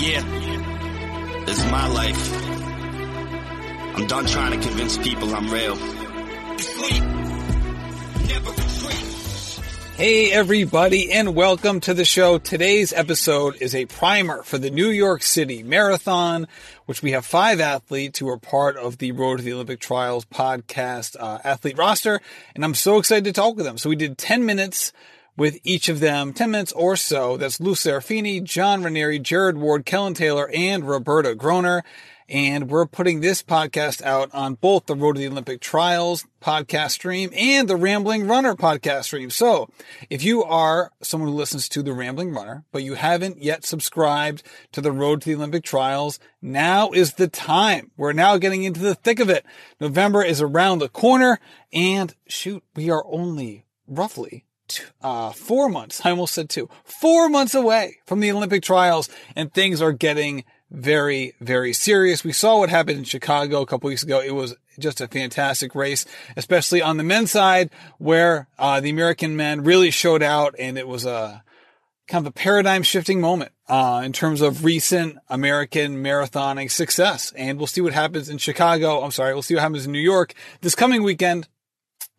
Yeah, this is my life. I'm done trying to convince people I'm real. Hey everybody and welcome to the show. Today's episode is a primer for the New York City Marathon, which we have five athletes who are part of the Road to the Olympic Trials podcast uh, athlete roster. And I'm so excited to talk with them. So we did 10 minutes with each of them, 10 minutes or so. That's Lou Serafini, John Raneri, Jared Ward, Kellyn Taylor, and Roberta Groner. And we're putting this podcast out on both the Road to the Olympic Trials podcast stream and the Rambling Runner podcast stream. So if you are someone who listens to the Rambling Runner, but you haven't yet subscribed to the Road to the Olympic Trials, now is the time. We're now getting into the thick of it. November is around the corner and shoot, we are only roughly uh, four months. I almost said two, four months away from the Olympic trials and things are getting very, very serious. We saw what happened in Chicago a couple weeks ago. It was just a fantastic race, especially on the men's side where, uh, the American men really showed out and it was a kind of a paradigm shifting moment, uh, in terms of recent American marathoning success. And we'll see what happens in Chicago. I'm sorry. We'll see what happens in New York this coming weekend.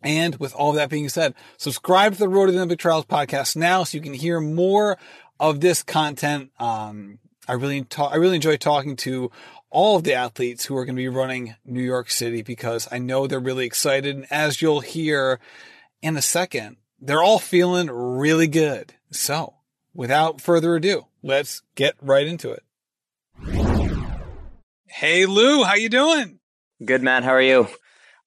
And with all that being said, subscribe to the Road to the Olympic Trials podcast now so you can hear more of this content. Um, I really talk, I really enjoy talking to all of the athletes who are going to be running New York City because I know they're really excited. And as you'll hear in a second, they're all feeling really good. So without further ado, let's get right into it. Hey Lou, how you doing? Good man, how are you?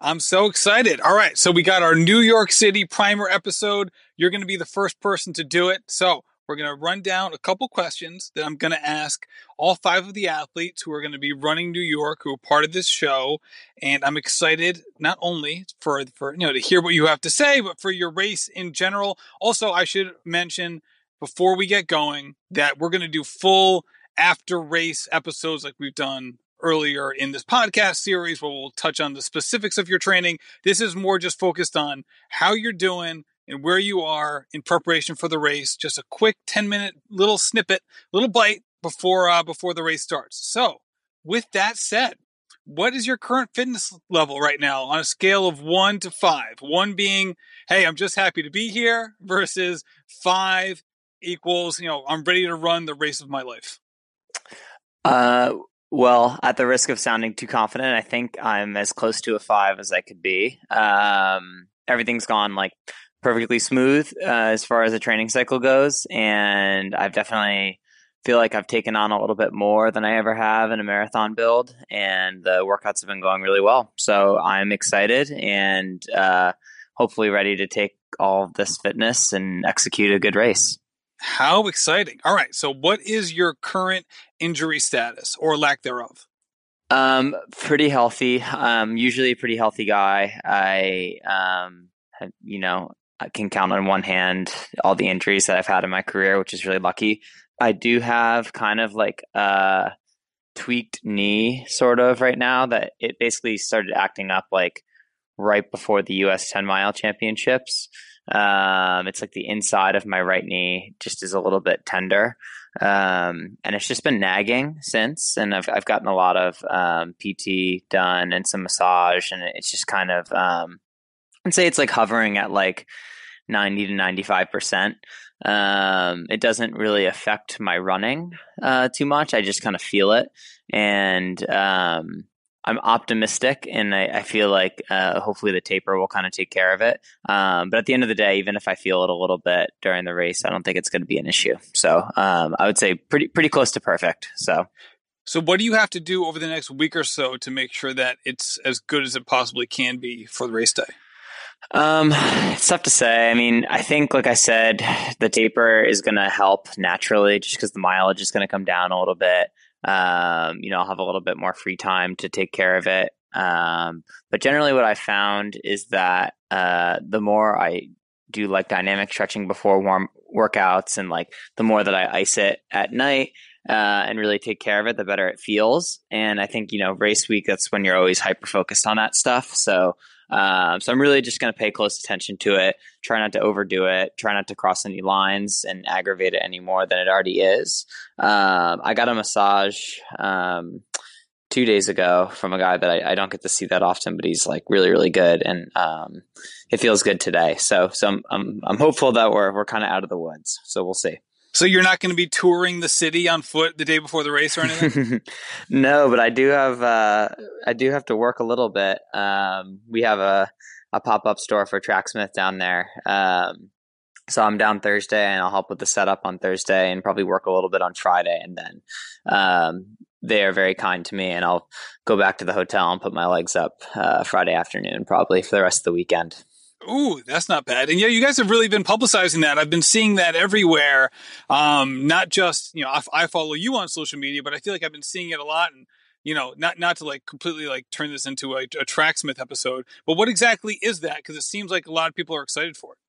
I'm so excited. All right. So we got our New York City primer episode. You're going to be the first person to do it. So we're going to run down a couple questions that I'm going to ask all five of the athletes who are going to be running New York, who are part of this show. And I'm excited not only for, for, you know, to hear what you have to say, but for your race in general. Also, I should mention before we get going that we're going to do full after race episodes like we've done earlier in this podcast series where we'll touch on the specifics of your training. This is more just focused on how you're doing and where you are in preparation for the race. Just a quick 10 minute little snippet, little bite before uh, before the race starts. So, with that said, what is your current fitness level right now on a scale of 1 to 5? 1 being, "Hey, I'm just happy to be here" versus 5 equals, you know, I'm ready to run the race of my life. Uh well, at the risk of sounding too confident, I think I'm as close to a five as I could be. Um, everything's gone like perfectly smooth uh, as far as the training cycle goes, and I've definitely feel like I've taken on a little bit more than I ever have in a marathon build, and the workouts have been going really well. So I'm excited and uh, hopefully ready to take all this fitness and execute a good race. How exciting. All right. So, what is your current injury status or lack thereof? Um, pretty healthy. Um, usually a pretty healthy guy. I, um, you know, I can count on one hand all the injuries that I've had in my career, which is really lucky. I do have kind of like a tweaked knee sort of right now that it basically started acting up like right before the US 10 mile championships. Um, it's like the inside of my right knee just is a little bit tender. Um, and it's just been nagging since. And I've, I've gotten a lot of um, PT done and some massage. And it's just kind of, um, I'd say it's like hovering at like 90 to 95%. Um, it doesn't really affect my running uh, too much. I just kind of feel it. And, um, I'm optimistic, and I, I feel like uh, hopefully the taper will kind of take care of it. Um, but at the end of the day, even if I feel it a little bit during the race, I don't think it's going to be an issue. So um, I would say pretty pretty close to perfect. So. So, what do you have to do over the next week or so to make sure that it's as good as it possibly can be for the race day? Um, it's tough to say. I mean, I think, like I said, the taper is going to help naturally just because the mileage is going to come down a little bit. Um, you know, I'll have a little bit more free time to take care of it. Um, but generally, what I found is that uh, the more I do like dynamic stretching before warm workouts, and like the more that I ice it at night uh, and really take care of it, the better it feels. And I think you know, race week that's when you're always hyper focused on that stuff. So Um, so I'm really just going to pay close attention to it, try not to overdo it, try not to cross any lines and aggravate it any more than it already is. Um, I got a massage um, two days ago from a guy that I, I, don't get to see that often, but he's like really, really good, and um, it feels good today. So, so I'm I'm, I'm hopeful that we're we're kind of out of the woods. So we'll see. So you're not going to be touring the city on foot the day before the race or anything? no, but I do have uh, I do have to work a little bit. Um, we have a a pop up store for Tracksmith down there. Um, so I'm down Thursday and I'll help with the setup on Thursday and probably work a little bit on Friday and then um, they are very kind to me and I'll go back to the hotel and put my legs up uh, Friday afternoon probably for the rest of the weekend. Ooh, that's not bad. And yeah, you guys have really been publicizing that. I've been seeing that everywhere. Um, not just, you know, I, I, follow you on social media, but I feel like I've been seeing it a lot. And, you know, not, not to like completely like turn this into a, a Tracksmith episode, but what exactly is that? Because it seems like a lot of people are excited for it.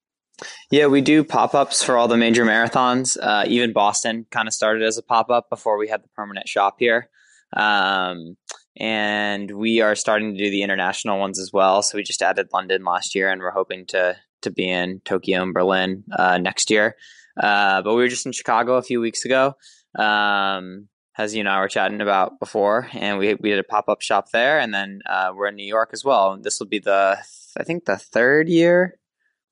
Yeah, we do pop ups for all the major marathons. Uh, even Boston kind of started as a pop up before we had the permanent shop here. Um, and we are starting to do the international ones as well. So we just added London last year, and we're hoping to to be in Tokyo and Berlin uh, next year. Uh, but we were just in Chicago a few weeks ago, um, as you and I were chatting about before, and we we did a pop up shop there, and then uh, we're in New York as well. This will be the I think the third year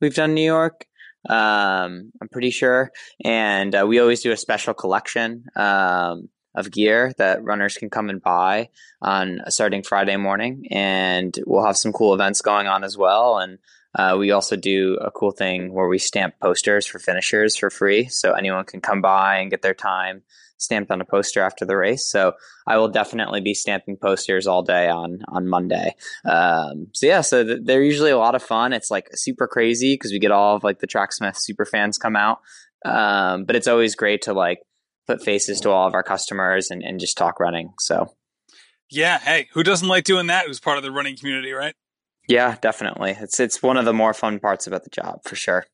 we've done New York. Um, I'm pretty sure, and uh, we always do a special collection. Um, of gear that runners can come and buy on starting Friday morning. And we'll have some cool events going on as well. And uh, we also do a cool thing where we stamp posters for finishers for free. So anyone can come by and get their time stamped on a poster after the race. So I will definitely be stamping posters all day on on Monday. Um, so yeah, so th- they're usually a lot of fun. It's like super crazy because we get all of like the Tracksmith super fans come out. Um, but it's always great to like put faces to all of our customers and, and just talk running. So, yeah, hey, who doesn't like doing that? Who's part of the running community, right? Yeah, definitely. It's it's one of the more fun parts about the job for sure.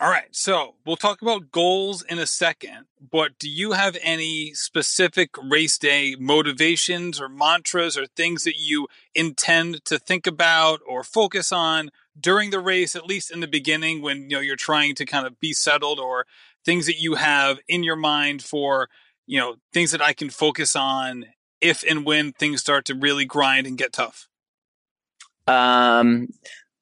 All right, so we'll talk about goals in a second, but do you have any specific race day motivations or mantras or things that you intend to think about or focus on during the race, at least in the beginning when you know you're trying to kind of be settled or things that you have in your mind for, you know, things that I can focus on if and when things start to really grind and get tough? Um,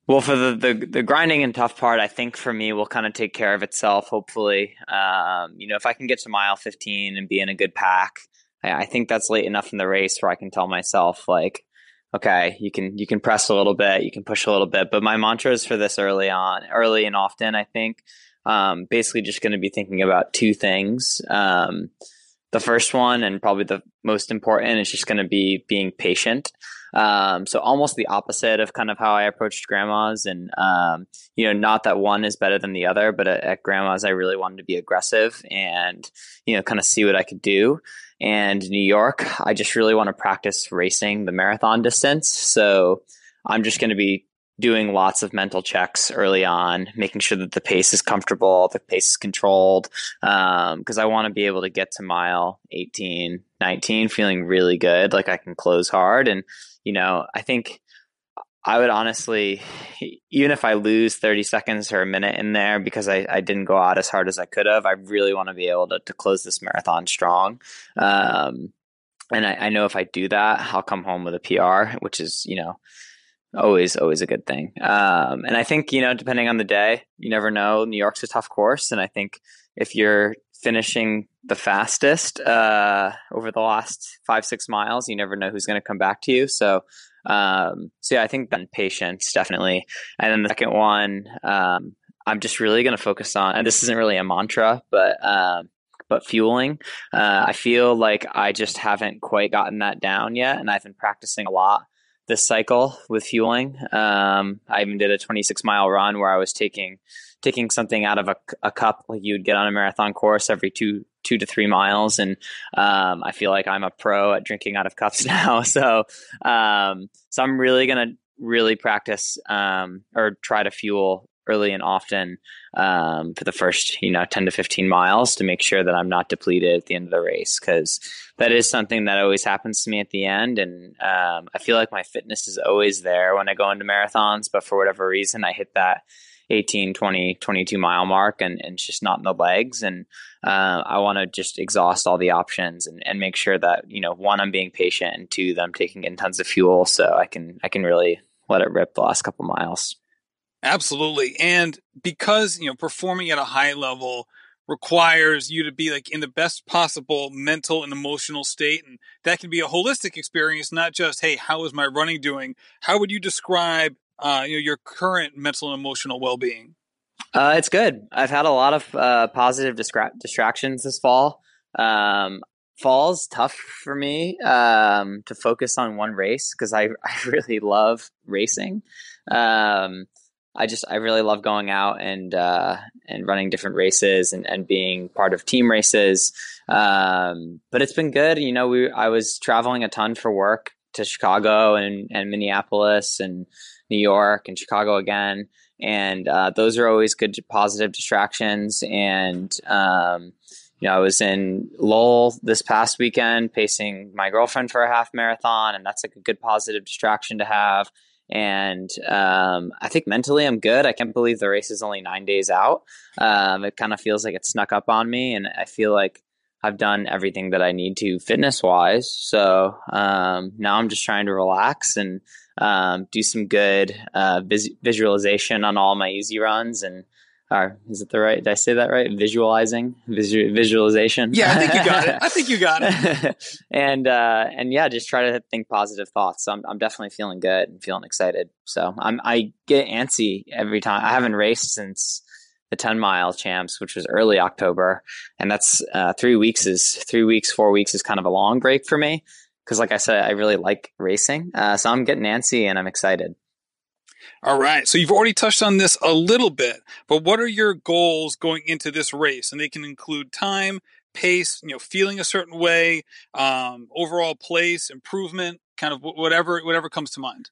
well, for the, the, the grinding and tough part, I think for me will kind of take care of itself. Hopefully, um, you know, if I can get to mile 15 and be in a good pack, I, I think that's late enough in the race where I can tell myself like, okay, you can you can press a little bit, you can push a little bit. But my mantra is for this early on, early and often. I think um, basically just going to be thinking about two things. Um, the first one, and probably the most important, is just going to be being patient. Um, so almost the opposite of kind of how I approached Grandma's, and um, you know, not that one is better than the other, but at, at, Grandma's, I really wanted to be aggressive and you know, kind of see what I could do. And New York, I just really want to practice racing the marathon distance. So I'm just going to be doing lots of mental checks early on, making sure that the pace is comfortable, the pace is controlled, because um, I want to be able to get to mile 18, 19 feeling really good, like I can close hard. And, you know, I think I would honestly, even if I lose 30 seconds or a minute in there because I, I didn't go out as hard as I could have, I really want to be able to, to close this marathon strong. Um, and I, I know if I do that, I'll come home with a PR, which is, you know, always always a good thing. Um, and i think you know depending on the day you never know. New york's a tough course and i think if you're finishing the fastest uh, over the last five six miles you never know who's going to come back to you. So um, so yeah i think then patience definitely. And then the second one um, i'm just really going to focus on and this isn't really a mantra but um, but fueling. Uh, I feel like I just haven't quite gotten that down yet, and I've been practicing a lot this cycle with fueling. Um, I even did a 26 mile run where I was taking taking something out of a, a cup like you would get on a marathon course every two two to three miles, and um, I feel like I'm a pro at drinking out of cups now. So um, so I'm really gonna really practice um, or try to fuel early and often um, for the first, you know, 10 to 15 miles to make sure that I'm not depleted at the end of the race. Cause that is something that always happens to me at the end. And um, I feel like my fitness is always there when I go into marathons, but for whatever reason, I hit that 18, 20, 22 mile mark and, and it's just not in the legs. And uh, I want to just exhaust all the options and, and make sure that, you know, one, I'm being patient and two, that I'm taking in tons of fuel so I can, I can really let it rip the last couple miles. Absolutely. And because, you know, performing at a high level requires you to be like in the best possible mental and emotional state. And that can be a holistic experience, not just, hey, how is my running doing? How would you describe uh, you know, your current mental and emotional well being? Uh, it's good. I've had a lot of uh, positive distra- distractions this fall. Um, fall's tough for me um, to focus on one race because I, I really love racing. Um, I just I really love going out and uh, and running different races and, and being part of team races. Um, but it's been good. You know, we I was traveling a ton for work to Chicago and, and Minneapolis and New York and Chicago again. And uh, those are always good positive distractions. And, um, you know, I was in Lowell this past weekend pacing my girlfriend for a half marathon, and that's like a good positive distraction to have. And um, I think mentally I'm good. I can't believe the race is only nine days out. Um, it kind of feels like it snuck up on me, and I feel like I've done everything that I need to fitness wise. So um, now I'm just trying to relax and um, do some good uh, vis- visualization on all my easy runs and or is it the right? Did I say that right? Visualizing, Visu- visualization. Yeah, I think you got it. I think you got it. and uh, and yeah, just try to think positive thoughts. So I'm I'm definitely feeling good and feeling excited. So I'm I get antsy every time. I haven't raced since the 10 mile champs, which was early October. And that's uh, three weeks is three weeks, four weeks is kind of a long break for me. Cause like I said, I really like racing. Uh, so I'm getting antsy and I'm excited. All right. So you've already touched on this a little bit, but what are your goals going into this race? And they can include time, pace, you know, feeling a certain way, um, overall place, improvement, kind of whatever, whatever comes to mind.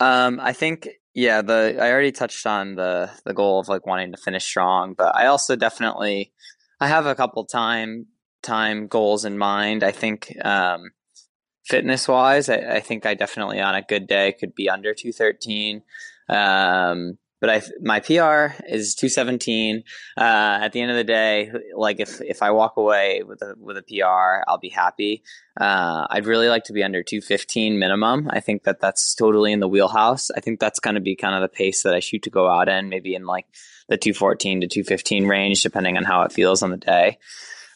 Um, I think yeah, the I already touched on the the goal of like wanting to finish strong, but I also definitely I have a couple time time goals in mind. I think um, fitness wise, I, I, think I definitely on a good day could be under two thirteen. Um, but I my PR is 217. Uh, at the end of the day, like if if I walk away with a with a PR, I'll be happy. Uh, I'd really like to be under 215 minimum. I think that that's totally in the wheelhouse. I think that's going to be kind of the pace that I shoot to go out in, maybe in like the 214 to 215 range, depending on how it feels on the day.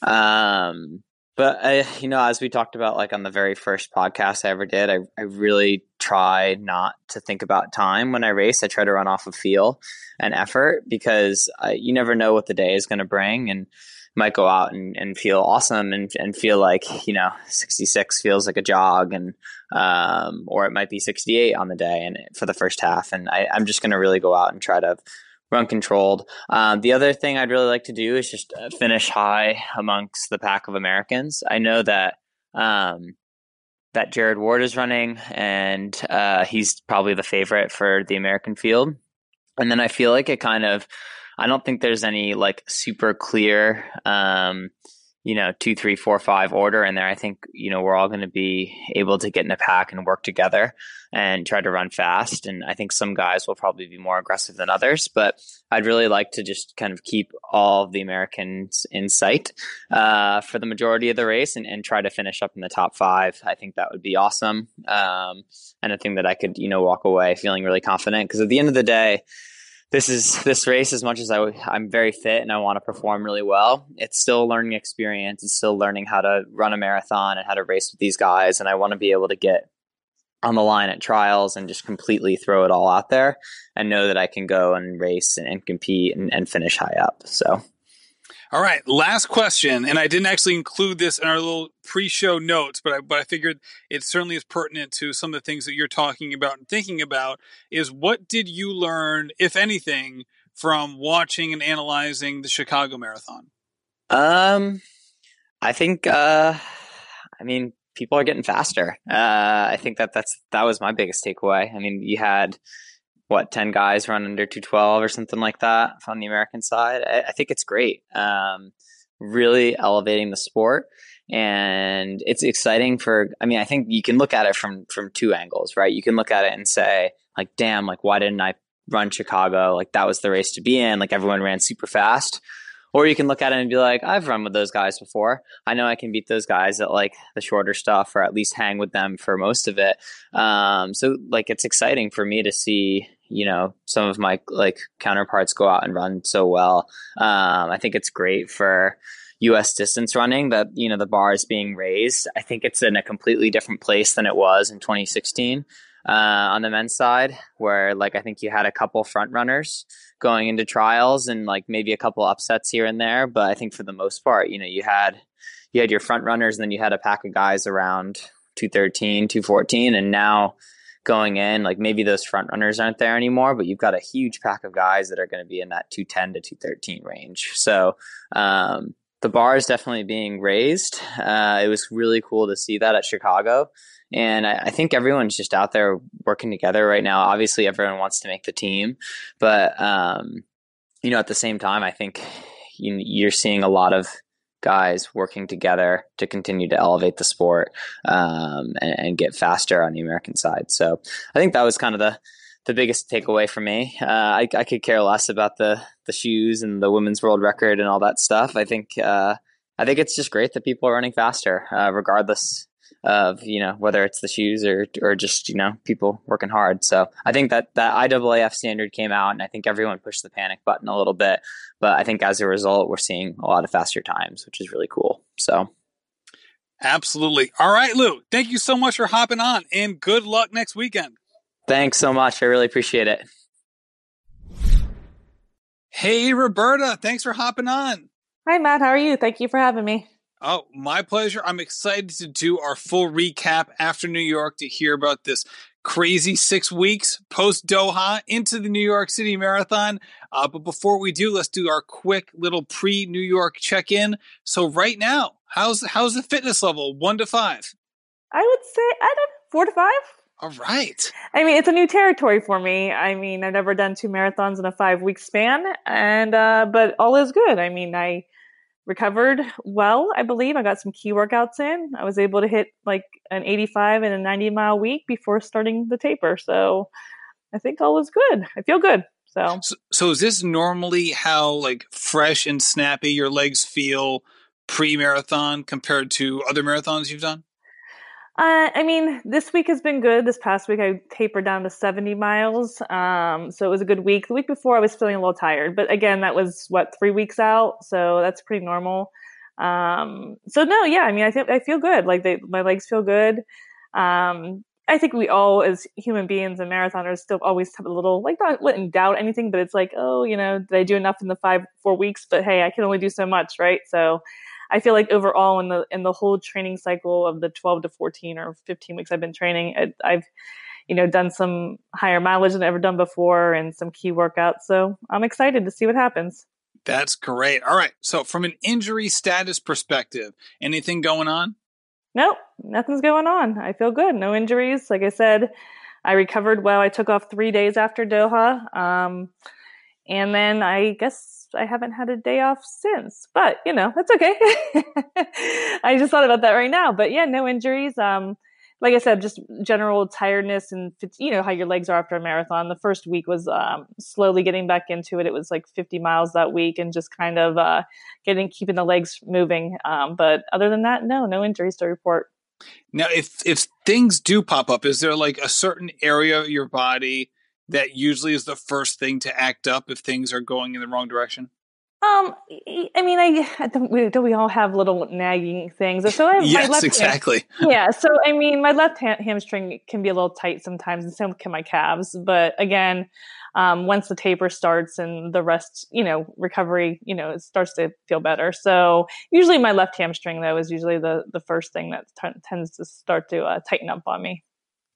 Um, but I, you know, as we talked about, like on the very first podcast I ever did, I, I really try not to think about time when I race. I try to run off of feel and effort because you never know what the day is going to bring and might go out and, and feel awesome and, and feel like, you know, 66 feels like a jog and, um, or it might be 68 on the day and for the first half. And I, I'm just going to really go out and try to run controlled. Um, the other thing I'd really like to do is just uh, finish high amongst the pack of Americans. I know that um, that Jared Ward is running, and uh, he's probably the favorite for the American field. And then I feel like it kind of, I don't think there's any like super clear. Um, you know, two, three, four, five order in there, I think, you know, we're all going to be able to get in a pack and work together and try to run fast. And I think some guys will probably be more aggressive than others, but I'd really like to just kind of keep all of the Americans in sight uh, for the majority of the race and, and, try to finish up in the top five. I think that would be awesome. Um, and a thing that I could, you know, walk away feeling really confident because at the end of the day, this is this race as much as I, i'm very fit and i want to perform really well it's still a learning experience. It's still learning how to run a marathon and how to race with these guys and i want to be able to get on the line at trials and just completely throw it all out there and know that i can go and race and, and compete and, and finish high up so all right, last question, and I didn't actually include this in our little pre-show notes, but I, but I figured it certainly is pertinent to some of the things that you're talking about and thinking about. Is what did you learn, if anything, from watching and analyzing the Chicago Marathon? Um, I think, uh, I mean, people are getting faster. Uh, I think that that's that was my biggest takeaway. I mean, you had what 10 guys run under 212 or something like that on the American side. I, I think it's great. Um, really elevating the sport and it's exciting for i mean i think you can look at it from from two angles right you can look at it and say like damn like why didn't i run chicago like that was the race to be in like everyone ran super fast or you can look at it and be like, I've run with those guys before. I know I can beat those guys at like the shorter stuff or at least hang with them for most of it. Um, so like it's exciting for me to see, you know, some of my like counterparts go out and run so well. Um, I think it's great for US distance running that, you know, the bar is being raised. I think it's in a completely different place than it was in 2016 uh, on the men's side, where like I think you had a couple front runners going into trials and like maybe a couple upsets here and there. But I think for the most part, you know, you had you had your front runners and then you had a pack of guys around 213, 214, and now going in, like maybe those front runners aren't there anymore, but you've got a huge pack of guys that are going to be in that 210 to 213 range. So um, the bar is definitely being raised. Uh, it was really cool to see that at Chicago. And I, I, think everyone's just out there working together right now. Obviously, everyone wants to make the team, but um, you know, at the same time, I think you, you're seeing a lot of guys working together to continue to elevate the sport um, and, and, get faster on the American side. So I think that was kind of the the biggest takeaway for me. Uh, I, I, could care less about the the shoes and the women's world record and all that stuff. I think uh, I think it's just great that people are running faster, uh, regardless of you know whether it's the shoes or or just you know people working hard. So I think that that IAAF standard came out, and I think everyone pushed the panic button a little bit. But I think as a result, we're seeing a lot of faster times, which is really cool. So. Absolutely. All right, Lou. Thank you so much for hopping on, and good luck next weekend. Thanks so much. I really appreciate it. Hey, Roberta. Thanks for hopping on. Hi, Matt. How are you? Thank you for having me. Oh, my pleasure. I'm excited to do our full recap after New York to hear about this crazy six weeks post Doha into the New York City Marathon. Uh, but before we do, let's do our quick little pre New York check in. So, right now, how's how's the fitness level? One to five. I would say I don't four to five. All right. I mean, it's a new territory for me. I mean, I've never done two marathons in a five week span, and uh, but all is good. I mean, I recovered well, I believe. I got some key workouts in. I was able to hit like an 85 and a 90 mile week before starting the taper. So I think all was good. I feel good. So. so, so is this normally how like fresh and snappy your legs feel pre marathon compared to other marathons you've done? Uh, I mean, this week has been good. This past week, I tapered down to 70 miles. Um, so it was a good week. The week before, I was feeling a little tired. But again, that was what, three weeks out. So that's pretty normal. Um, so no, yeah, I mean, I think I feel good. Like they, my legs feel good. Um, I think we all, as human beings and marathoners, still always have a little, like, not wouldn't doubt anything, but it's like, oh, you know, did I do enough in the five, four weeks? But hey, I can only do so much, right? So, I feel like overall in the in the whole training cycle of the 12 to 14 or 15 weeks I've been training, it, I've you know done some higher mileage than I've ever done before and some key workouts. So I'm excited to see what happens. That's great. All right. So from an injury status perspective, anything going on? Nope, nothing's going on. I feel good. No injuries. Like I said, I recovered well. I took off three days after Doha. Um, and then I guess I haven't had a day off since, but you know, that's okay. I just thought about that right now, but yeah, no injuries. Um, like I said, just general tiredness and you know how your legs are after a marathon. The first week was um, slowly getting back into it. It was like 50 miles that week, and just kind of uh, getting keeping the legs moving. Um, but other than that, no, no injuries to report. Now, if if things do pop up, is there like a certain area of your body that usually is the first thing to act up if things are going in the wrong direction? Um, I mean, I don't we, don't we all have little nagging things? So I yes, left exactly. Ham, yeah. So I mean, my left ham- hamstring can be a little tight sometimes, and so can my calves. But again, um, once the taper starts and the rest, you know, recovery, you know, it starts to feel better. So usually, my left hamstring though is usually the the first thing that t- tends to start to uh, tighten up on me.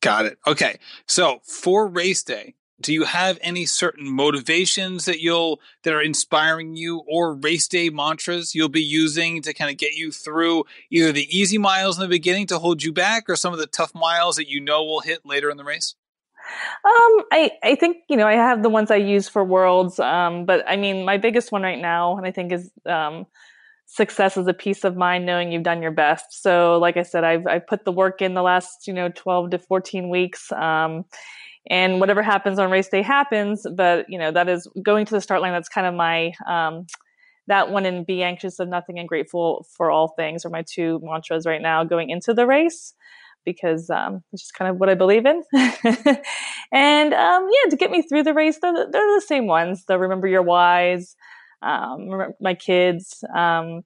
Got it. Okay. So for race day, do you have any certain motivations that you'll that are inspiring you or race day mantras you'll be using to kind of get you through either the easy miles in the beginning to hold you back or some of the tough miles that you know will hit later in the race Um, I, I think, you know, I have the ones I use for worlds. Um, but I mean, my biggest one right now, and I think is, um, success is a peace of mind knowing you've done your best. So, like I said, I've, I've put the work in the last, you know, 12 to 14 weeks. Um, and whatever happens on race day happens. But, you know, that is going to the start line. That's kind of my, um, that one and be anxious of nothing and grateful for all things are my two mantras right now going into the race because um, it's just kind of what I believe in. and um, yeah, to get me through the race, they're, they're the same ones. The remember your whys, um, my kids, um,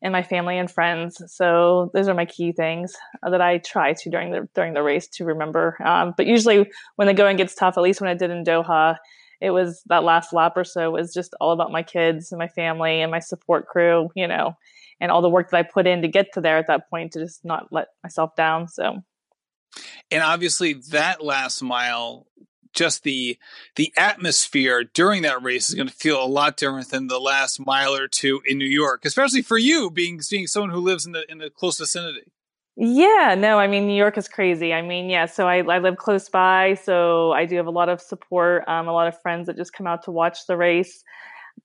and my family and friends. So those are my key things that I try to during the during the race to remember. Um, but usually when the going gets tough, at least when I did in Doha, it was that last lap or so was just all about my kids and my family and my support crew. You know and all the work that I put in to get to there at that point to just not let myself down. So, and obviously that last mile, just the the atmosphere during that race is going to feel a lot different than the last mile or two in New York, especially for you being being someone who lives in the in the close vicinity. Yeah, no, I mean New York is crazy. I mean, yeah, so I, I live close by, so I do have a lot of support, um, a lot of friends that just come out to watch the race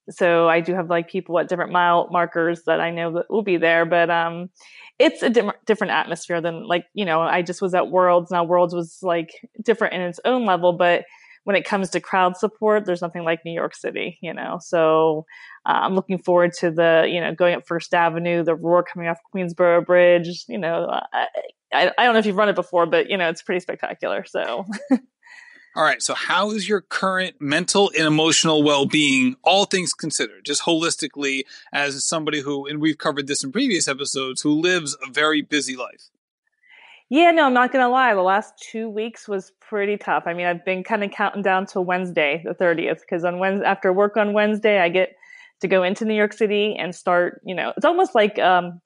so I do have like people at different mile markers that I know that will be there, but um, it's a di- different atmosphere than like you know I just was at Worlds. Now Worlds was like different in its own level, but when it comes to crowd support, there's nothing like New York City, you know. So uh, I'm looking forward to the you know going up First Avenue, the roar coming off Queensboro Bridge. You know, I, I don't know if you've run it before, but you know it's pretty spectacular. So. All right. So, how is your current mental and emotional well being, all things considered, just holistically, as somebody who, and we've covered this in previous episodes, who lives a very busy life? Yeah, no, I'm not going to lie. The last two weeks was pretty tough. I mean, I've been kind of counting down to Wednesday, the 30th, because on Wednesday, after work on Wednesday, I get to go into New York City and start, you know, it's almost like, um,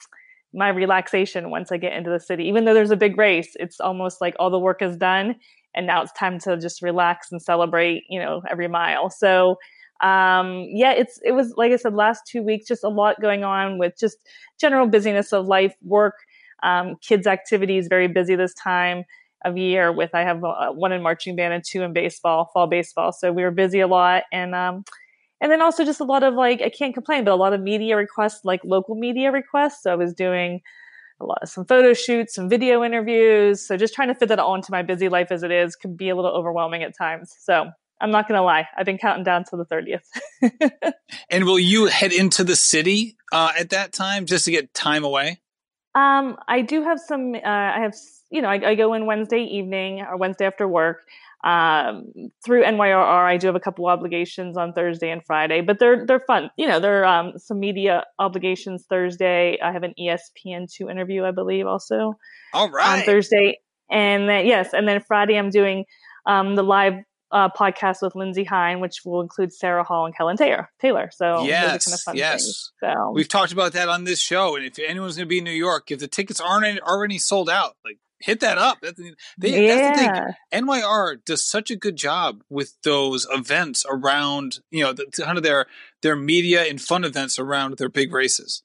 my relaxation once I get into the city. Even though there's a big race, it's almost like all the work is done and now it's time to just relax and celebrate you know every mile. So um yeah it's it was like i said last two weeks just a lot going on with just general busyness of life work um, kids activities very busy this time of year with i have uh, one in marching band and two in baseball fall baseball. So we were busy a lot and um and then also just a lot of like i can't complain but a lot of media requests like local media requests. So i was doing a lot of some photo shoots, some video interviews. So just trying to fit that all into my busy life as it is can be a little overwhelming at times. So I'm not going to lie. I've been counting down to the 30th. and will you head into the city uh, at that time just to get time away? Um, I do have some, uh, I have, you know, I, I, go in Wednesday evening or Wednesday after work. Um, through NYRR, I do have a couple obligations on Thursday and Friday, but they're they're fun. You know, there are um, some media obligations Thursday. I have an ESPN two interview, I believe, also. All right. On Thursday, and then yes, and then Friday I'm doing um, the live uh, podcast with Lindsey Hein, which will include Sarah Hall and Kellyn Taylor. Taylor. So yes, kind of yes. Things, so we've talked about that on this show, and if anyone's going to be in New York, if the tickets aren't already sold out, like hit that up. That's, they, yeah. that's the thing. NYR does such a good job with those events around, you know, the, kind of their their media and fun events around their big races.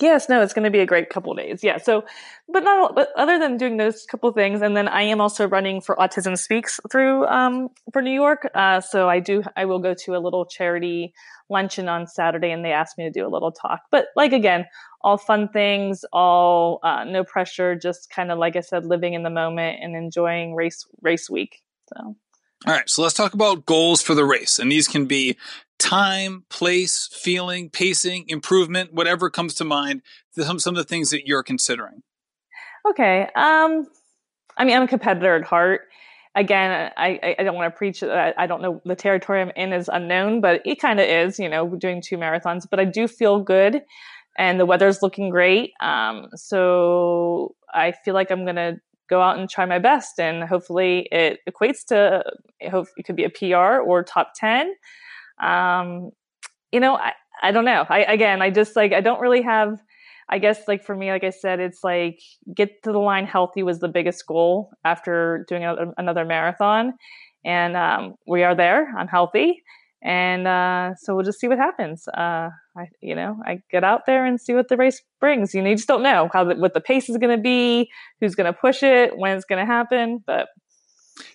Yes, no, it's going to be a great couple days. Yeah. So, but not, but other than doing those couple things, and then I am also running for Autism Speaks through um, for New York. Uh, so I do, I will go to a little charity luncheon on Saturday, and they asked me to do a little talk. But like again, all fun things, all uh, no pressure, just kind of like I said, living in the moment and enjoying race race week. So. All right, so let's talk about goals for the race. And these can be time, place, feeling, pacing, improvement, whatever comes to mind, some, some of the things that you're considering. Okay. Um, I mean, I'm a competitor at heart. Again, I, I don't want to preach. I don't know the territory I'm in is unknown, but it kind of is, you know, doing two marathons. But I do feel good and the weather's looking great. Um, so I feel like I'm going to go out and try my best and hopefully it equates to, it could be a PR or top 10 um, you know, I, I don't know. I, again, I just like, I don't really have, I guess like for me, like I said, it's like get to the line healthy was the biggest goal after doing a, another marathon. And, um, we are there. I'm healthy. And, uh, so we'll just see what happens. Uh, I, you know, I get out there and see what the race brings. You know, you just don't know how the, what the pace is going to be, who's going to push it, when it's going to happen, but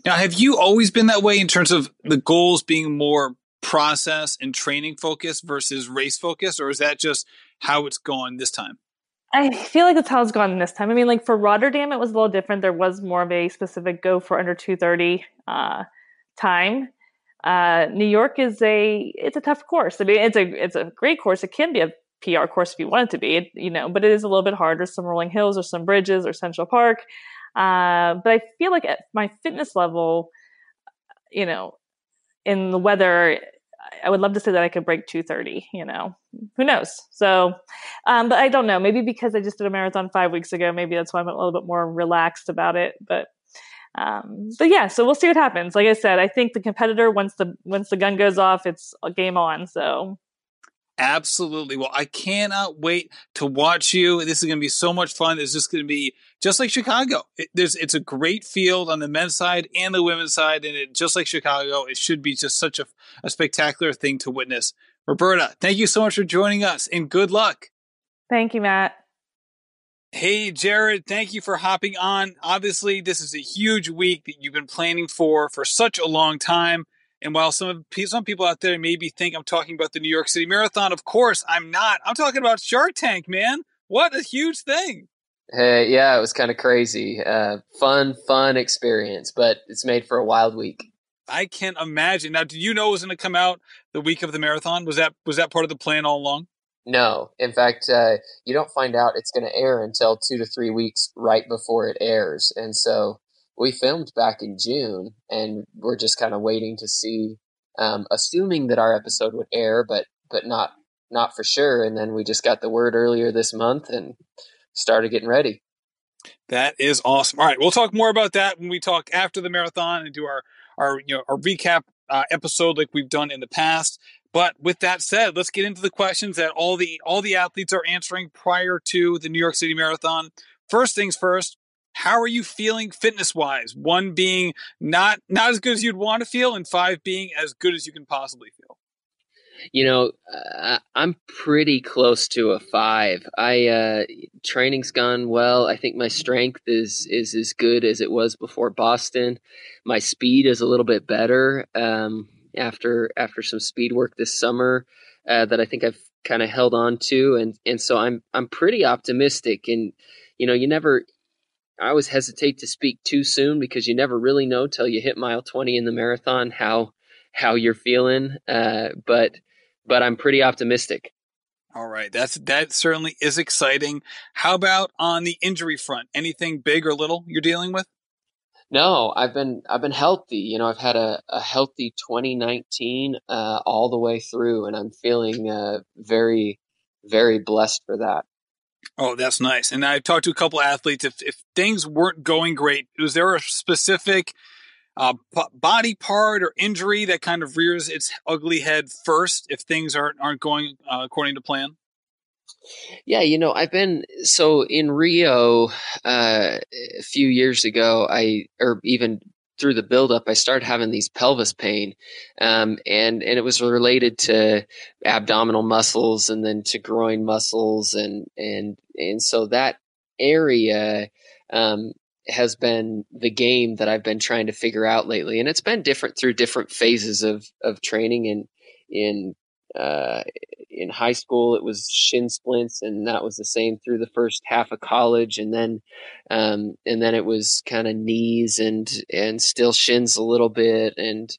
Now, have you always been that way in terms of the goals being more process and training focus versus race focus, or is that just how it's gone this time? I feel like that's how it's gone this time. I mean, like for Rotterdam, it was a little different. There was more of a specific go for under 230 uh, time. Uh, New York is a it's a tough course. I mean, it's a it's a great course. It can be a PR course if you want it to be, it, you know, but it is a little bit harder. Some rolling hills or some bridges or Central Park. Uh, but I feel like at my fitness level, you know, in the weather, I would love to say that I could break 230, you know, who knows? So, um, but I don't know. Maybe because I just did a marathon five weeks ago, maybe that's why I'm a little bit more relaxed about it. But, um, but yeah, so we'll see what happens. Like I said, I think the competitor, once the, once the gun goes off, it's a game on. So Absolutely. Well, I cannot wait to watch you. This is going to be so much fun. It's just going to be just like Chicago. It, there's, it's a great field on the men's side and the women's side, and it, just like Chicago, it should be just such a, a spectacular thing to witness. Roberta, thank you so much for joining us, and good luck. Thank you, Matt. Hey, Jared, thank you for hopping on. Obviously, this is a huge week that you've been planning for for such a long time. And while some some people out there maybe think I'm talking about the New York City Marathon, of course I'm not. I'm talking about Shark Tank, man. What a huge thing! Hey, yeah, it was kind of crazy. Uh, fun, fun experience, but it's made for a wild week. I can't imagine. Now, did you know it was going to come out the week of the marathon? Was that was that part of the plan all along? No, in fact, uh, you don't find out it's going to air until two to three weeks right before it airs, and so we filmed back in June, and we're just kind of waiting to see, um, assuming that our episode would air, but but not not for sure. And then we just got the word earlier this month and started getting ready. That is awesome. All right, we'll talk more about that when we talk after the marathon and do our our you know our recap uh, episode like we've done in the past. But with that said, let's get into the questions that all the all the athletes are answering prior to the New York City Marathon. First things first, how are you feeling fitness wise? One being not not as good as you'd want to feel, and five being as good as you can possibly feel. You know, uh, I'm pretty close to a five. I uh, training's gone well. I think my strength is is as good as it was before Boston. My speed is a little bit better um, after after some speed work this summer uh, that I think I've kind of held on to, and and so I'm I'm pretty optimistic. And you know, you never I always hesitate to speak too soon because you never really know till you hit mile 20 in the marathon how how you're feeling. Uh, but but I'm pretty optimistic. All right, that's that certainly is exciting. How about on the injury front? Anything big or little you're dealing with? No, I've been I've been healthy. You know, I've had a, a healthy 2019 uh, all the way through, and I'm feeling uh, very very blessed for that. Oh, that's nice. And I've talked to a couple athletes. If if things weren't going great, was there a specific uh, body part or injury that kind of rears its ugly head first if things aren't aren't going uh, according to plan? Yeah, you know, I've been so in Rio uh, a few years ago. I or even through the buildup, I started having these pelvis pain, um, and and it was related to abdominal muscles and then to groin muscles, and and and so that area um, has been the game that I've been trying to figure out lately, and it's been different through different phases of of training and in uh, in high school it was shin splints and that was the same through the first half of college. And then um, and then it was kind of knees and and still shins a little bit and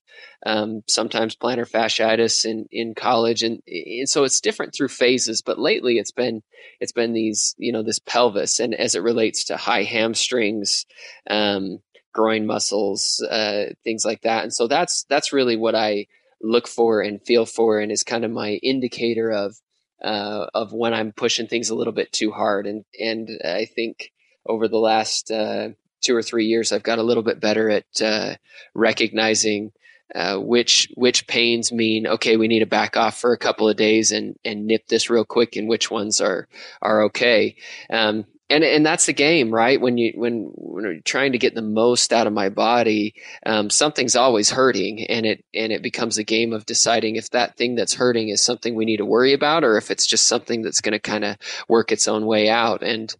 um, sometimes plantar fasciitis in in college. And, and so it's different through phases but lately it's been it's been these you know this pelvis. And as it relates to high hamstrings um, groin muscles uh, things like that. And so that's that's really what I look for and feel for and is kind of my indicator of uh, of when I'm pushing things a little bit too hard. And and I think over the last uh, two or three years, I've got a little bit better at uh, recognizing uh, which which pains mean okay, we need to back off for a couple of days and and nip this real quick, and which ones are are okay. Um, and and that's the game, right? When you when when you're trying to get the most out of my body, um, something's always hurting, and it and it becomes a game of deciding if that thing that's hurting is something we need to worry about, or if it's just something that's going to kind of work its own way out. And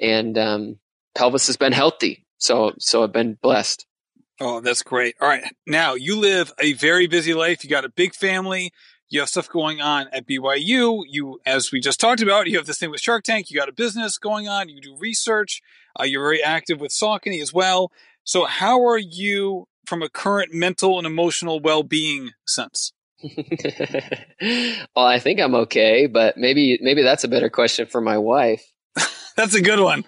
and um, pelvis has been healthy, so so I've been blessed. Oh, that's great. All right. Now you live a very busy life. You got a big family. You have stuff going on at BYU. You, as we just talked about, you have this thing with Shark Tank. You got a business going on. You do research. Uh, you're very active with Saucony as well. So how are you from a current mental and emotional well-being sense? well, I think I'm okay, but maybe maybe that's a better question for my wife. that's a good one.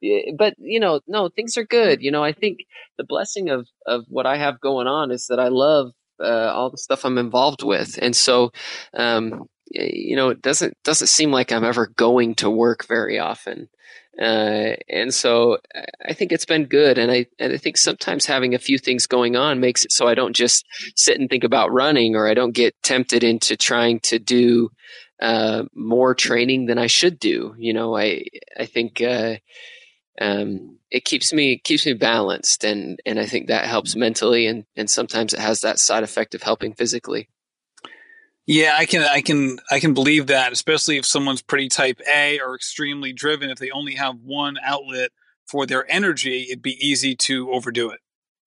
Yeah, but you know, no, things are good. You know, I think the blessing of of what I have going on is that I love uh, all the stuff I'm involved with, and so um, you know, it doesn't doesn't seem like I'm ever going to work very often. Uh, and so I think it's been good. And I, and I think sometimes having a few things going on makes it so I don't just sit and think about running or I don't get tempted into trying to do, uh, more training than I should do. You know, I, I think, uh, um, it keeps me keeps me balanced and and I think that helps mentally and and sometimes it has that side effect of helping physically. Yeah, I can, I can, I can believe that, especially if someone's pretty type A or extremely driven. If they only have one outlet for their energy, it'd be easy to overdo it.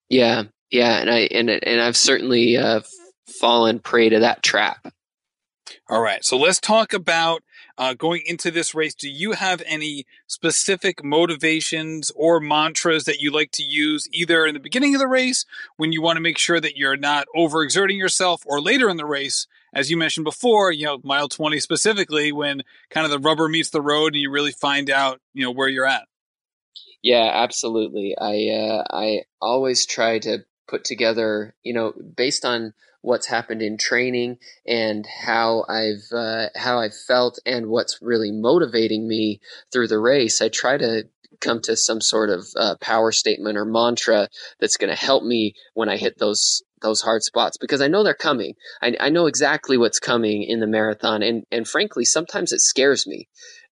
Yeah, yeah, and I and and I've certainly uh, fallen prey to that trap. All right, so let's talk about uh, going into this race. Do you have any specific motivations or mantras that you like to use, either in the beginning of the race when you want to make sure that you're not overexerting yourself, or later in the race as you mentioned before, you know, mile 20 specifically, when kind of the rubber meets the road and you really find out, you know, where you're at. Yeah, absolutely. I, uh, I always try to put together, you know, based on what's happened in training and how I've, uh, how I've felt and what's really motivating me through the race. I try to come to some sort of uh, power statement or mantra that's going to help me when I hit those those hard spots because I know they're coming. I, I know exactly what's coming in the marathon, and and frankly, sometimes it scares me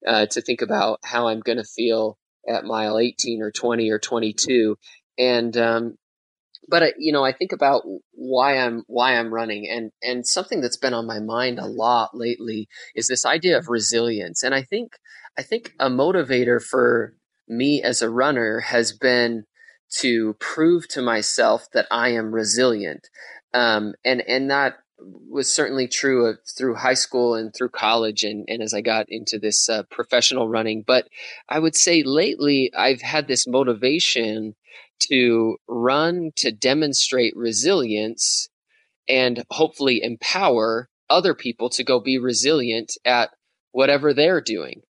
uh, to think about how I'm going to feel at mile 18 or 20 or 22, and um, but I, you know, I think about why I'm why I'm running, and and something that's been on my mind a lot lately is this idea of resilience, and I think I think a motivator for me as a runner has been to prove to myself that I am resilient. Um, and, and that was certainly true of, through high school and through college and, and as I got into this uh, professional running. But I would say lately I've had this motivation to run to demonstrate resilience and hopefully empower other people to go be resilient at whatever they're doing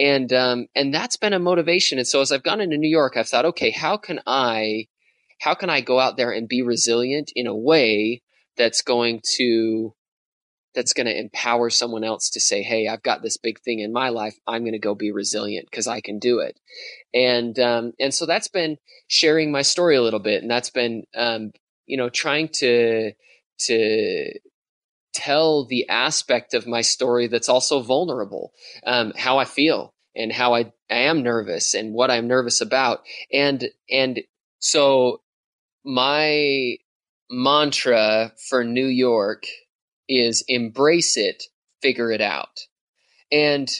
and um, and that's been a motivation. And so as I've gone into New York, I've thought, okay, how can I how can I go out there and be resilient in a way that's going to that's going to empower someone else to say, "Hey, I've got this big thing in my life. I'm going to go be resilient because I can do it." And um, and so that's been sharing my story a little bit, and that's been um, you know trying to to tell the aspect of my story that's also vulnerable, um, how I feel and how I, I am nervous and what I'm nervous about. And, and so my mantra for New York is embrace it, figure it out. And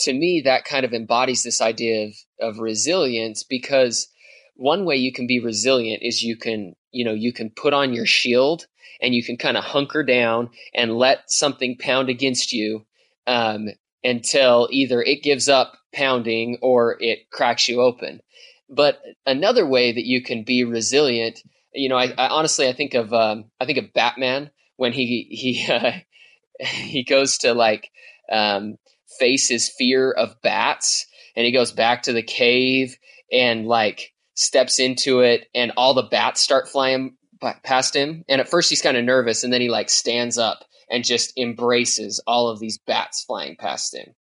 to me, that kind of embodies this idea of, of resilience because one way you can be resilient is you can, you know, you can put on your shield and you can kind of hunker down and let something pound against you um, until either it gives up pounding or it cracks you open. But another way that you can be resilient, you know, I, I honestly I think of um, I think of Batman when he he uh, he goes to like um, face his fear of bats, and he goes back to the cave and like steps into it, and all the bats start flying past him. And at first he's kind of nervous, and then he like stands up and just embraces all of these bats flying past him,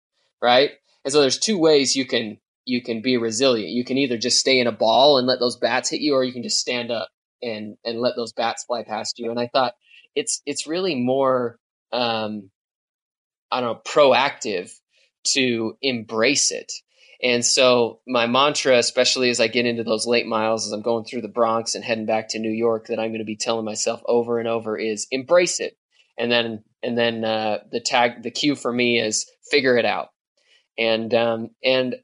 right? And so there's two ways you can you can be resilient. You can either just stay in a ball and let those bats hit you, or you can just stand up and and let those bats fly past you. And I thought it's it's really more um, I don't know proactive to embrace it and so my mantra, especially as I get into those late miles, as I'm going through the Bronx and heading back to New York, that I'm going to be telling myself over and over is embrace it. And then, and then uh, the tag, the cue for me is figure it out. And um, and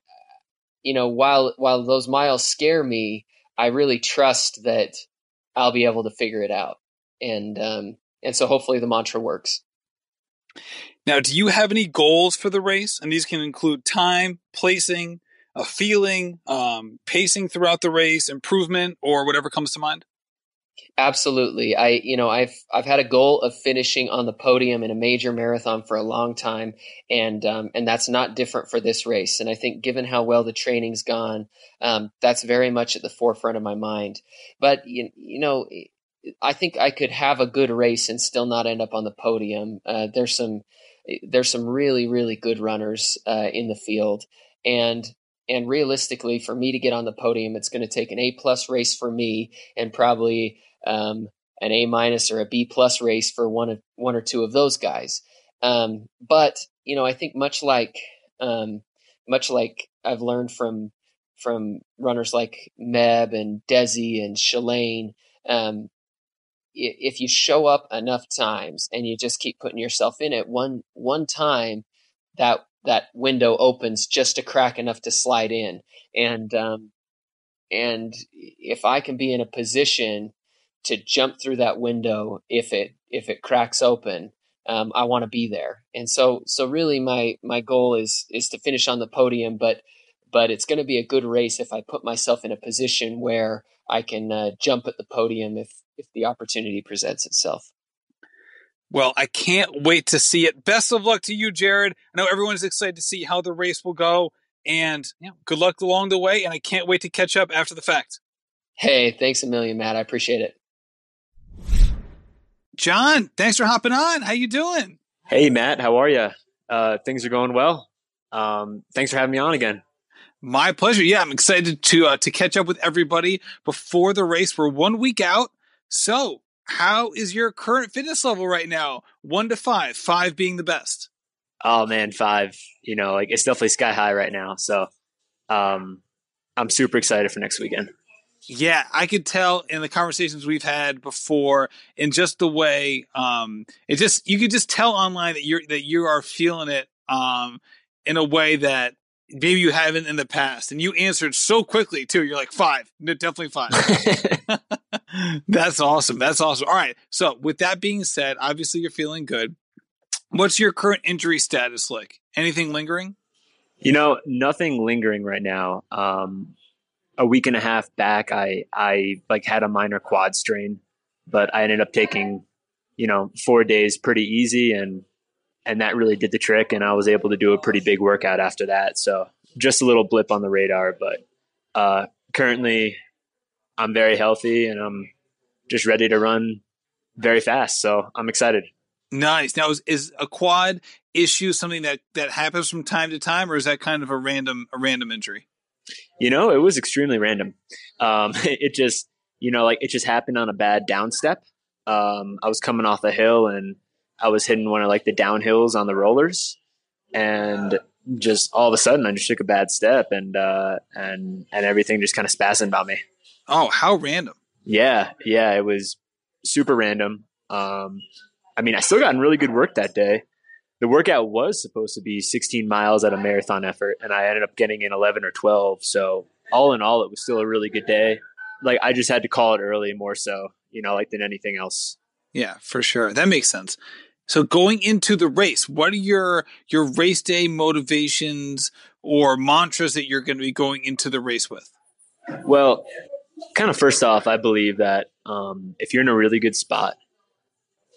you know, while while those miles scare me, I really trust that I'll be able to figure it out. And um, and so hopefully the mantra works. Now, do you have any goals for the race? And these can include time, placing, a feeling, um, pacing throughout the race, improvement, or whatever comes to mind. Absolutely. I, you know, I've I've had a goal of finishing on the podium in a major marathon for a long time, and um, and that's not different for this race. And I think, given how well the training's gone, um, that's very much at the forefront of my mind. But you, you know, I think I could have a good race and still not end up on the podium. Uh, there's some there's some really really good runners uh, in the field, and and realistically, for me to get on the podium, it's going to take an A plus race for me and probably um, an A minus or a B plus race for one of one or two of those guys. Um, but you know, I think much like um, much like I've learned from from runners like Meb and Desi and Shalane, um, if you show up enough times and you just keep putting yourself in it, one one time that that window opens just a crack enough to slide in, and um, and if I can be in a position to jump through that window if it if it cracks open um, I want to be there. And so so really my my goal is is to finish on the podium but but it's going to be a good race if I put myself in a position where I can uh, jump at the podium if if the opportunity presents itself. Well, I can't wait to see it. Best of luck to you, Jared. I know everyone's excited to see how the race will go, and you know, good luck along the way. And I can't wait to catch up after the fact. Hey, thanks a million, Matt. I appreciate it. John, thanks for hopping on. How you doing? Hey, Matt. How are you? Uh, things are going well. Um, thanks for having me on again. My pleasure. Yeah, I'm excited to uh, to catch up with everybody before the race. We're one week out. So, how is your current fitness level right now? One to five, five being the best. Oh man, five. You know, like it's definitely sky high right now. So, um, I'm super excited for next weekend. Yeah, I could tell in the conversations we've had before, in just the way um, it just you could just tell online that you're that you are feeling it um, in a way that maybe you haven't in the past, and you answered so quickly too. You're like five, no, definitely five. That's awesome. That's awesome. All right. So with that being said, obviously you're feeling good. What's your current injury status like? Anything lingering? You know, nothing lingering right now. Um, a week and a half back, I I like had a minor quad strain, but I ended up taking, you know, four days pretty easy, and and that really did the trick. And I was able to do a pretty big workout after that. So just a little blip on the radar, but uh, currently I'm very healthy and I'm just ready to run very fast. So I'm excited. Nice. Now, is, is a quad issue something that that happens from time to time, or is that kind of a random a random injury? You know, it was extremely random. Um, it just, you know, like it just happened on a bad down step. Um, I was coming off a hill and I was hitting one of like the downhills on the rollers, and just all of a sudden I just took a bad step and uh, and and everything just kind of spasmed about me. Oh, how random! Yeah, yeah, it was super random. Um, I mean, I still got in really good work that day the workout was supposed to be 16 miles at a marathon effort, and I ended up getting in 11 or 12. So all in all, it was still a really good day. Like I just had to call it early more so, you know, like than anything else. Yeah, for sure. That makes sense. So going into the race, what are your your race day motivations or mantras that you're going to be going into the race with? Well, kind of first off, I believe that um, if you're in a really good spot,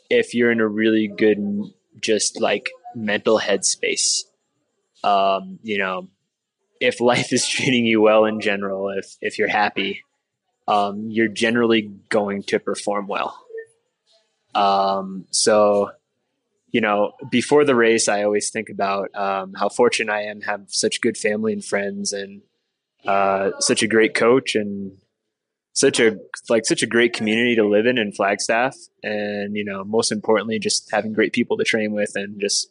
if you're in a really good just like mental headspace. Um, you know, if life is treating you well in general, if if you're happy, um, you're generally going to perform well. Um, so, you know, before the race, I always think about um, how fortunate I am have such good family and friends, and uh, such a great coach, and such a like such a great community to live in in Flagstaff, and you know, most importantly, just having great people to train with, and just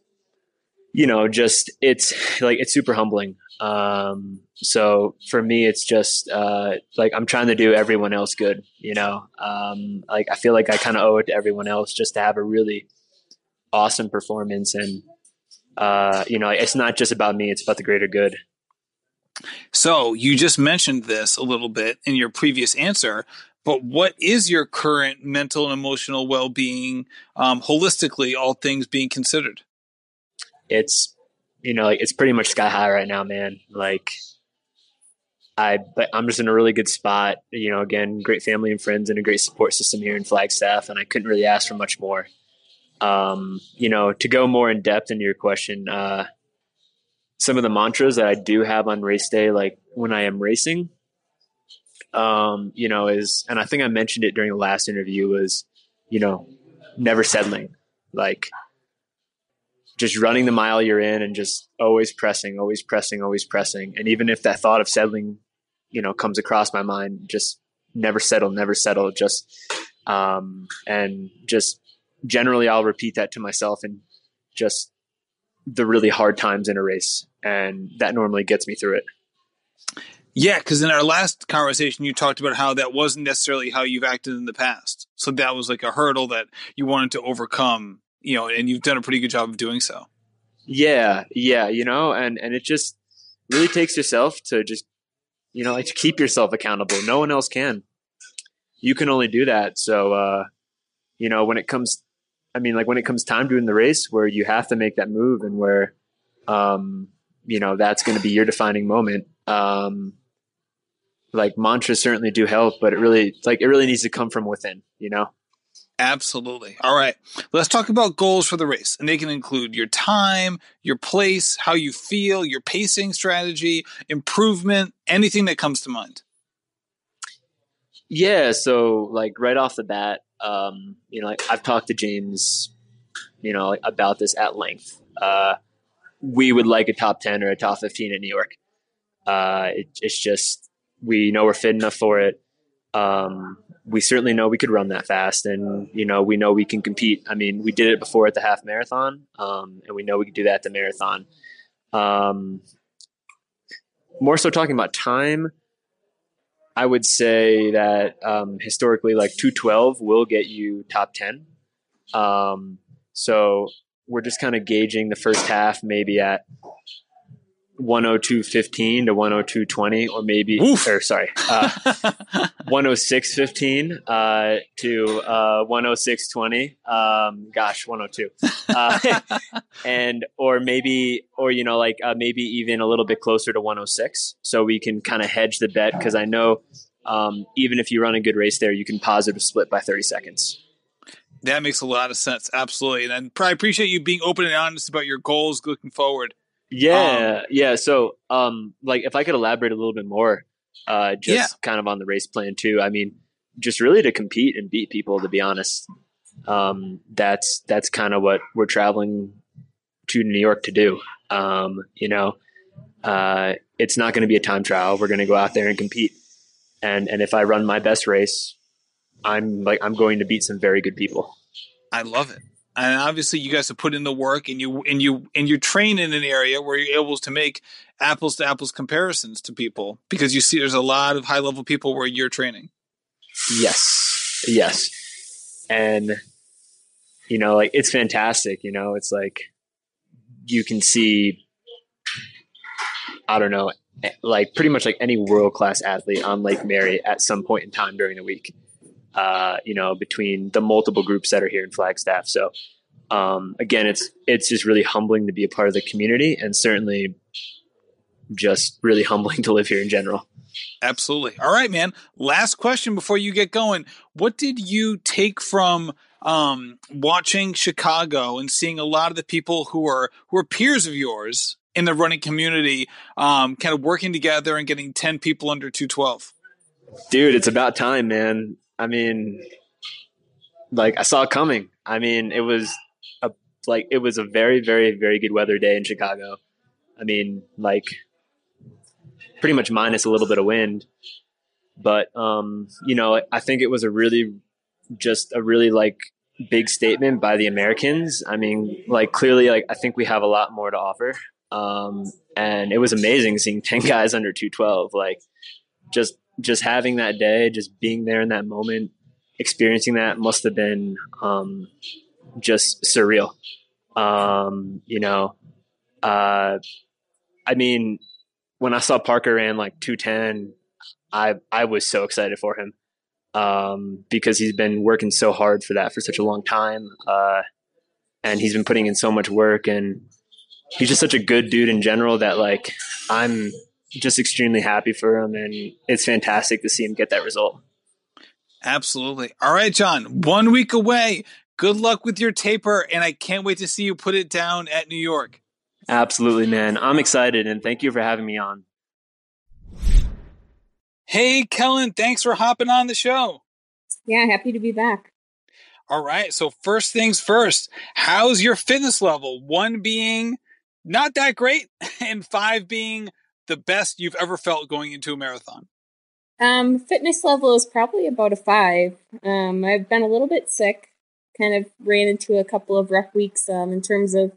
you know, just it's like it's super humbling. Um, so for me, it's just uh, like I'm trying to do everyone else good. You know, um, like I feel like I kind of owe it to everyone else just to have a really awesome performance, and uh, you know, it's not just about me; it's about the greater good. So you just mentioned this a little bit in your previous answer, but what is your current mental and emotional well-being um, holistically all things being considered? It's you know like it's pretty much sky high right now man. Like i but i'm just in a really good spot. You know again great family and friends and a great support system here in flagstaff and i couldn't really ask for much more um, you know to go more in depth into your question uh, some of the mantras that i do have on race day like when i am racing um, you know, is, and I think I mentioned it during the last interview was, you know, never settling, like just running the mile you're in and just always pressing, always pressing, always pressing. And even if that thought of settling, you know, comes across my mind, just never settle, never settle, just, um, and just generally I'll repeat that to myself and just the really hard times in a race. And that normally gets me through it. Yeah, because in our last conversation, you talked about how that wasn't necessarily how you've acted in the past. So that was like a hurdle that you wanted to overcome, you know, and you've done a pretty good job of doing so. Yeah, yeah, you know, and and it just really takes yourself to just, you know, like to keep yourself accountable. No one else can. You can only do that. So, uh, you know, when it comes, I mean, like when it comes time doing the race, where you have to make that move, and where, um, you know, that's going to be your defining moment. Um, like mantras certainly do help, but it really like it really needs to come from within, you know? Absolutely. All right. Let's talk about goals for the race. And they can include your time, your place, how you feel, your pacing strategy, improvement, anything that comes to mind. Yeah, so like right off the bat, um, you know, like I've talked to James, you know, about this at length. Uh, we would like a top 10 or a top 15 at New York. Uh, it, it's just we know we're fit enough for it. Um, we certainly know we could run that fast, and you know we know we can compete. I mean, we did it before at the half marathon, um, and we know we can do that at the marathon. Um, more so talking about time, I would say that um, historically, like two twelve will get you top ten. Um, so we're just kind of gauging the first half maybe at 102.15 to 102.20 or maybe Oof. or sorry uh, 106.15 uh, to uh, 106.20 um, gosh 102 uh, and or maybe or you know like uh, maybe even a little bit closer to 106 so we can kind of hedge the bet because I know um, even if you run a good race there you can positive split by 30 seconds. That makes a lot of sense absolutely and I appreciate you being open and honest about your goals looking forward yeah, um, yeah. So, um, like, if I could elaborate a little bit more, uh, just yeah. kind of on the race plan too. I mean, just really to compete and beat people. To be honest, um, that's that's kind of what we're traveling to New York to do. Um, you know, uh, it's not going to be a time trial. We're going to go out there and compete. And and if I run my best race, I'm like I'm going to beat some very good people. I love it and obviously you guys have put in the work and you and you and you train in an area where you're able to make apples to apples comparisons to people because you see there's a lot of high level people where you're training. Yes. Yes. And you know like it's fantastic you know it's like you can see i don't know eh, like pretty much like any world class athlete on lake mary at some point in time during the week uh, you know, between the multiple groups that are here in Flagstaff. So um, again, it's it's just really humbling to be a part of the community, and certainly just really humbling to live here in general. Absolutely. All right, man. Last question before you get going. What did you take from um, watching Chicago and seeing a lot of the people who are who are peers of yours in the running community, um, kind of working together and getting ten people under two twelve? Dude, it's about time, man. I mean, like I saw it coming. I mean, it was a like it was a very, very, very good weather day in Chicago. I mean, like pretty much minus a little bit of wind, but um, you know, I think it was a really just a really like big statement by the Americans. I mean, like clearly, like I think we have a lot more to offer. Um, and it was amazing seeing ten guys under two twelve. Like, just just having that day, just being there in that moment, experiencing that must have been um, just surreal. Um, you know, uh, I mean, when I saw Parker ran like 210, I, I was so excited for him. um, because he's been working so hard for that for such a long time. Uh, and he's been putting in so much work and he's just such a good dude in general that like I'm just extremely happy for him and it's fantastic to see him get that result. Absolutely. All right, John, one week away. Good luck with your taper, and I can't wait to see you put it down at New York. Absolutely, man. I'm excited, and thank you for having me on. Hey, Kellyn, thanks for hopping on the show. Yeah, happy to be back. All right. So, first things first, how's your fitness level? One being not that great, and five being the best you've ever felt going into a marathon. Um, fitness level is probably about a five. Um, I've been a little bit sick kind of ran into a couple of rough weeks um, in terms of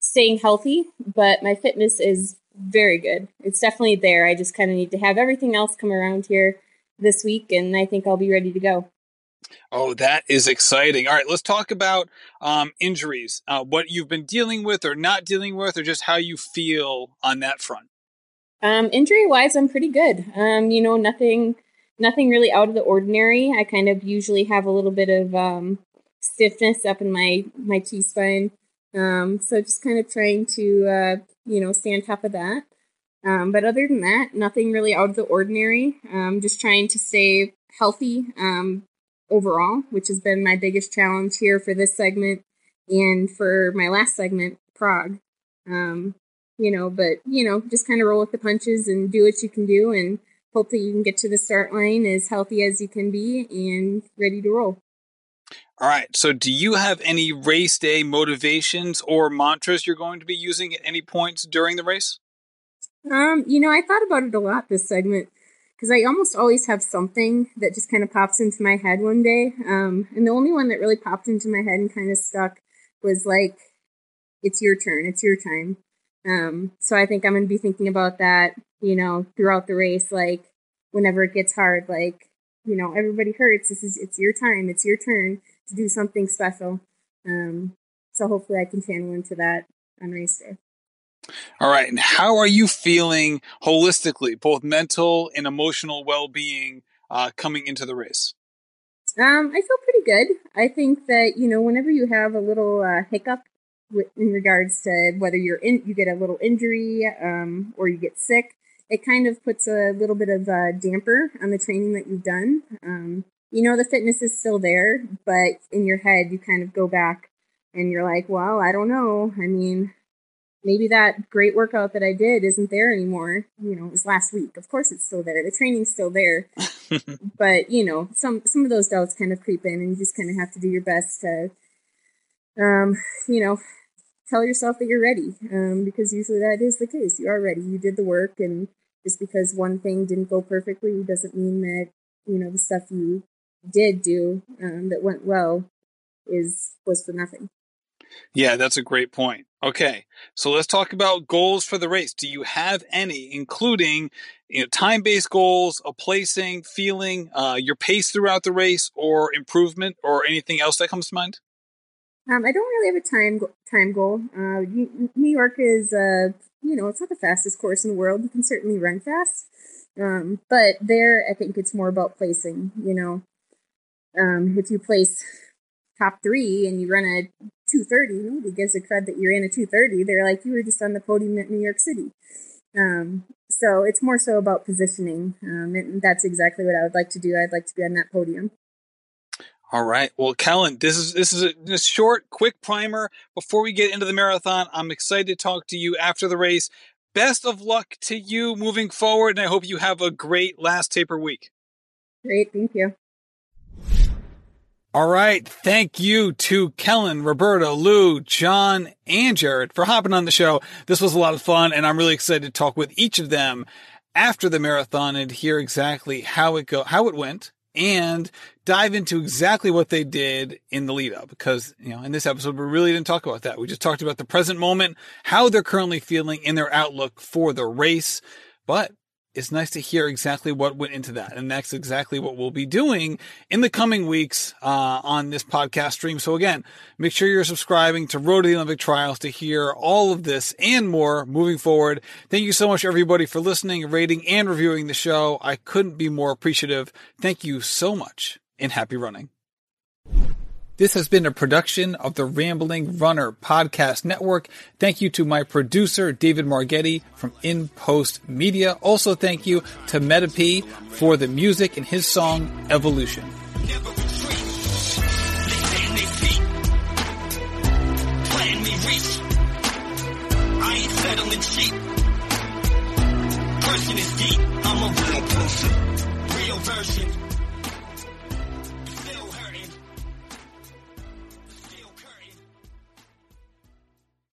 staying healthy, but my fitness is very good. It's definitely there. I just kind of need to have everything else come around here this week, and I think I'll be ready to go. Oh, that is exciting. All right, let's talk about um, injuries, uh, what you've been dealing with or not dealing with, or just how you feel on that front. Um, injury wise, I'm pretty good. Um, you know, nothing, nothing really out of the ordinary. I kind of usually have a little bit of um, stiffness up in my my T spine. Um, so just kind of trying to uh, you know stay on top of that. Um, but other than that, nothing really out of the ordinary. Um, just trying to stay healthy um, overall, which has been my biggest challenge here for this segment and for my last segment, Prague. Um, you know, but you know, just kind of roll with the punches and do what you can do, and hope that you can get to the start line as healthy as you can be and ready to roll. All right. So, do you have any race day motivations or mantras you're going to be using at any points during the race? Um, you know, I thought about it a lot this segment because I almost always have something that just kind of pops into my head one day. Um, and the only one that really popped into my head and kind of stuck was like, "It's your turn. It's your time." Um, so I think I'm going to be thinking about that, you know, throughout the race. Like, whenever it gets hard, like, you know, everybody hurts. This is it's your time. It's your turn to do something special. Um, so hopefully I can channel into that on race day. All right. And how are you feeling holistically, both mental and emotional well being uh, coming into the race? Um, I feel pretty good. I think that, you know, whenever you have a little uh, hiccup in regards to whether you're in, you get a little injury um, or you get sick, it kind of puts a little bit of a damper on the training that you've done. Um, you know the fitness is still there, but in your head you kind of go back and you're like, well, I don't know. I mean, maybe that great workout that I did isn't there anymore. You know, it was last week. Of course it's still there. The training's still there. but, you know, some some of those doubts kind of creep in and you just kind of have to do your best to um, you know, tell yourself that you're ready. Um, because usually that is the case. You are ready. You did the work and just because one thing didn't go perfectly doesn't mean that, you know, the stuff you did do um, that went well is was for nothing. Yeah, that's a great point. Okay, so let's talk about goals for the race. Do you have any, including you know, time-based goals, a placing, feeling, uh, your pace throughout the race, or improvement, or anything else that comes to mind? Um, I don't really have a time time goal. Uh, New York is, uh, you know, it's not the fastest course in the world. You can certainly run fast, um, but there, I think it's more about placing. You know, um, if you place top three and you run a 230, nobody gives a cred that you're in a 230. They're like, you were just on the podium at New York City. Um, so it's more so about positioning. Um, and that's exactly what I would like to do. I'd like to be on that podium. All right. Well, Kellyn, this is this is a, short, quick primer before we get into the marathon. I'm excited to talk to you after the race. Best of luck to you moving forward, and I hope you have a great last taper week. Great, thank you. All right. Thank you to Kellyn, Roberta, Lou, John, and Jared for hopping on the show. This was a lot of fun, and I'm really excited to talk with each of them after the marathon and hear exactly how it go, how it went, and dive into exactly what they did in the lead up. Because you know, in this episode, we really didn't talk about that. We just talked about the present moment, how they're currently feeling in their outlook for the race. But it's nice to hear exactly what went into that. And that's exactly what we'll be doing in the coming weeks uh, on this podcast stream. So again, make sure you're subscribing to Road to the Olympic Trials to hear all of this and more moving forward. Thank you so much, everybody, for listening, rating, and reviewing the show. I couldn't be more appreciative. Thank you so much and happy running. This has been a production of the Rambling Runner Podcast Network. Thank you to my producer, David Margetti from In Post Media. Also, thank you to Metapee for the music in his song Evolution.